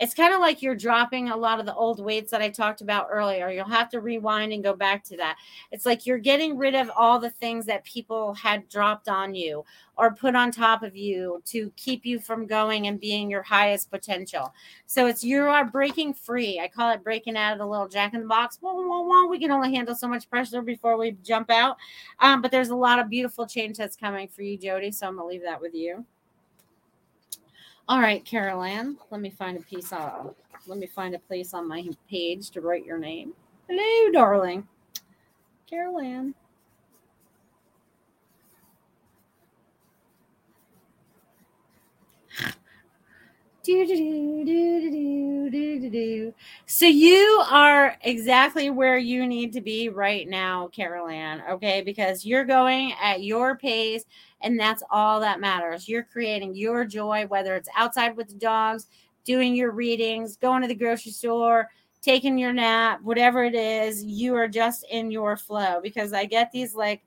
it's kind of like you're dropping a lot of the old weights that I talked about earlier. You'll have to rewind and go back to that. It's like you're getting rid of all the things that people had dropped on you or put on top of you to keep you from going and being your highest potential. So it's you are breaking free. I call it breaking out of the little jack in the box. Whoa, whoa, whoa. We can only handle so much pressure before we jump out. Um, but there's a lot of beautiful change that's coming for you, Jody. So I'm gonna leave that with you. All right, Carol let me find a piece on let me find a place on my page to write your name. Hello, darling. Carol Ann. (sighs) Do, do, do, do, do, do, do. So you are exactly where you need to be right now, Carol Ann, okay? Because you're going at your pace, and that's all that matters. You're creating your joy, whether it's outside with the dogs, doing your readings, going to the grocery store, taking your nap, whatever it is, you are just in your flow. Because I get these like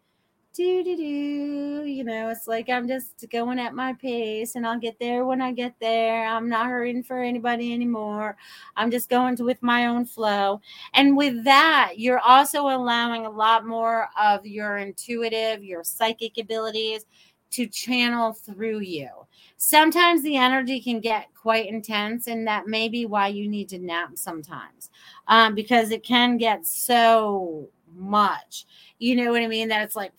do do do. You know, it's like I'm just going at my pace and I'll get there when I get there. I'm not hurrying for anybody anymore. I'm just going to with my own flow. And with that, you're also allowing a lot more of your intuitive, your psychic abilities to channel through you. Sometimes the energy can get quite intense, and that may be why you need to nap sometimes um, because it can get so much. You know what I mean? That it's like,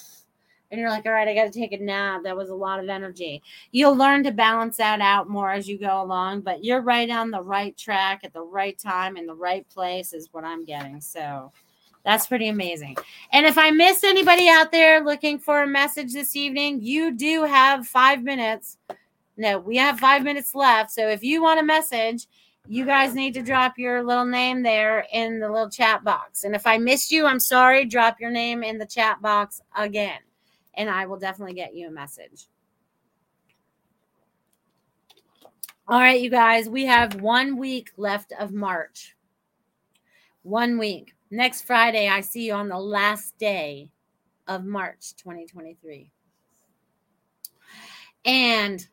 (sighs) and you're like, all right, I got to take a nap. That was a lot of energy. You'll learn to balance that out more as you go along, but you're right on the right track at the right time in the right place, is what I'm getting. So that's pretty amazing. And if I missed anybody out there looking for a message this evening, you do have five minutes. No, we have five minutes left. So if you want a message, you guys need to drop your little name there in the little chat box. And if I missed you, I'm sorry. Drop your name in the chat box again, and I will definitely get you a message. All right, you guys, we have one week left of March. One week. Next Friday, I see you on the last day of March 2023. And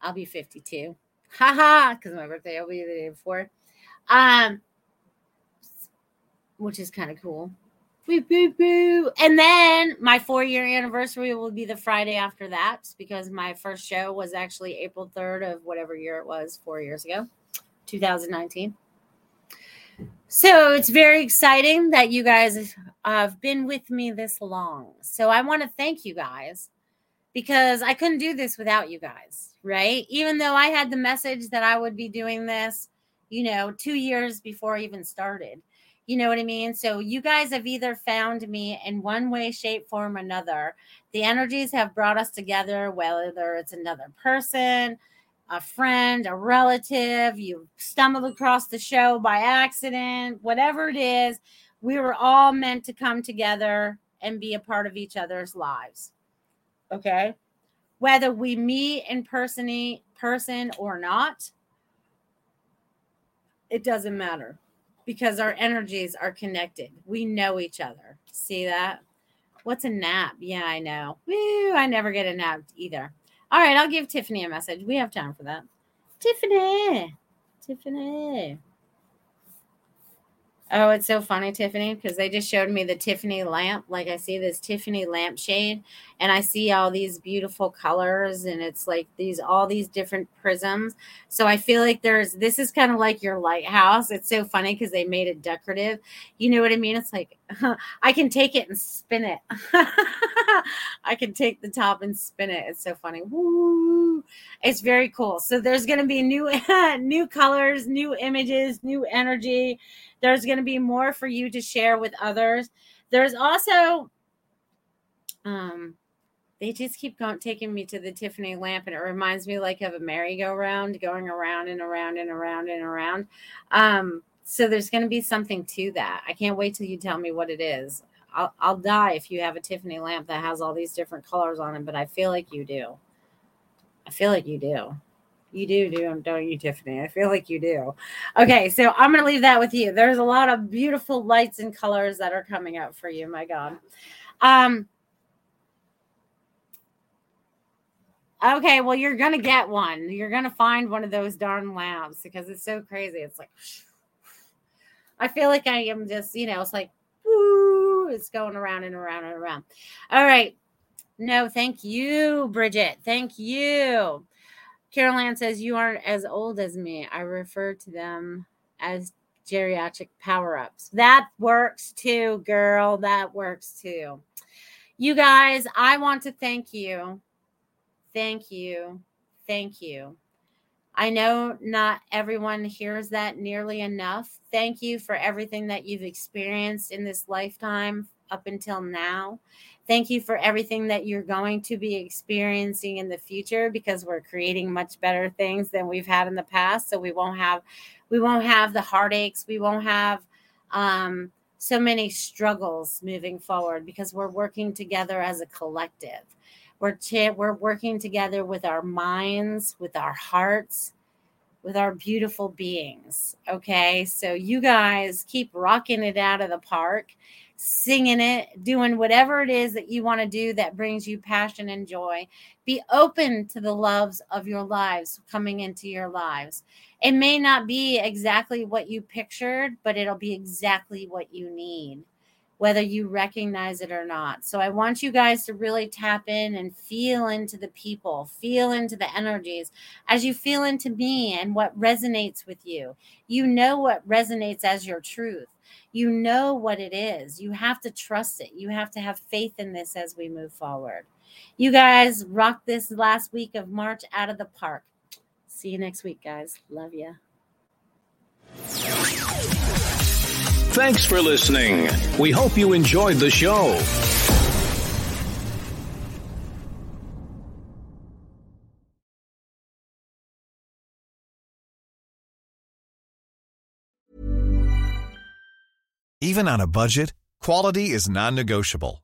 I'll be 52 haha, because my birthday will be the day before. Um, which is kind of cool. Boo, boo, boo. And then my four year anniversary will be the Friday after that because my first show was actually April 3rd of whatever year it was, four years ago, 2019. So it's very exciting that you guys have been with me this long. So I want to thank you guys because I couldn't do this without you guys, right? Even though I had the message that I would be doing this, you know, two years before I even started. You know what I mean? So you guys have either found me in one way, shape, form, another. The energies have brought us together, whether it's another person, a friend, a relative, you stumbled across the show by accident, whatever it is, we were all meant to come together and be a part of each other's lives. Okay. Whether we meet in person, person or not, it doesn't matter because our energies are connected. We know each other. See that? What's a nap? Yeah, I know. Woo, I never get a nap either. All right, I'll give Tiffany a message. We have time for that. Tiffany. Tiffany. Oh, it's so funny, Tiffany, because they just showed me the Tiffany lamp. Like I see this Tiffany lampshade, and I see all these beautiful colors, and it's like these all these different prisms. So I feel like there's this is kind of like your lighthouse. It's so funny because they made it decorative. You know what I mean? It's like (laughs) I can take it and spin it. (laughs) I can take the top and spin it. It's so funny. Woo! It's very cool. So there's going to be new (laughs) new colors, new images, new energy there's going to be more for you to share with others. There's also, um, they just keep going, taking me to the Tiffany lamp, and it reminds me like of a merry-go-round going around and around and around and around. Um, so there's going to be something to that. I can't wait till you tell me what it is. I'll, I'll die if you have a Tiffany lamp that has all these different colors on it, but I feel like you do. I feel like you do. You do, do, don't you, Tiffany? I feel like you do. Okay, so I'm going to leave that with you. There's a lot of beautiful lights and colors that are coming out for you. My God. Um. Okay, well, you're gonna get one. You're gonna find one of those darn lamps because it's so crazy. It's like I feel like I am just, you know, it's like woo, it's going around and around and around. All right. No, thank you, Bridget. Thank you. Carol Ann says, You aren't as old as me. I refer to them as geriatric power ups. That works too, girl. That works too. You guys, I want to thank you. Thank you. Thank you. I know not everyone hears that nearly enough. Thank you for everything that you've experienced in this lifetime up until now. Thank you for everything that you're going to be experiencing in the future because we're creating much better things than we've had in the past. So we won't have we won't have the heartaches, we won't have um, so many struggles moving forward because we're working together as a collective. We're we're working together with our minds, with our hearts, with our beautiful beings. Okay, so you guys keep rocking it out of the park singing it, doing whatever it is that you want to do that brings you passion and joy. Be open to the loves of your lives coming into your lives. It may not be exactly what you pictured, but it'll be exactly what you need, whether you recognize it or not. So I want you guys to really tap in and feel into the people, feel into the energies as you feel into me and what resonates with you. You know what resonates as your truth you know what it is. You have to trust it. You have to have faith in this as we move forward. You guys rock this last week of March out of the park. See you next week, guys. Love you. Thanks for listening. We hope you enjoyed the show. Even on a budget, quality is non-negotiable.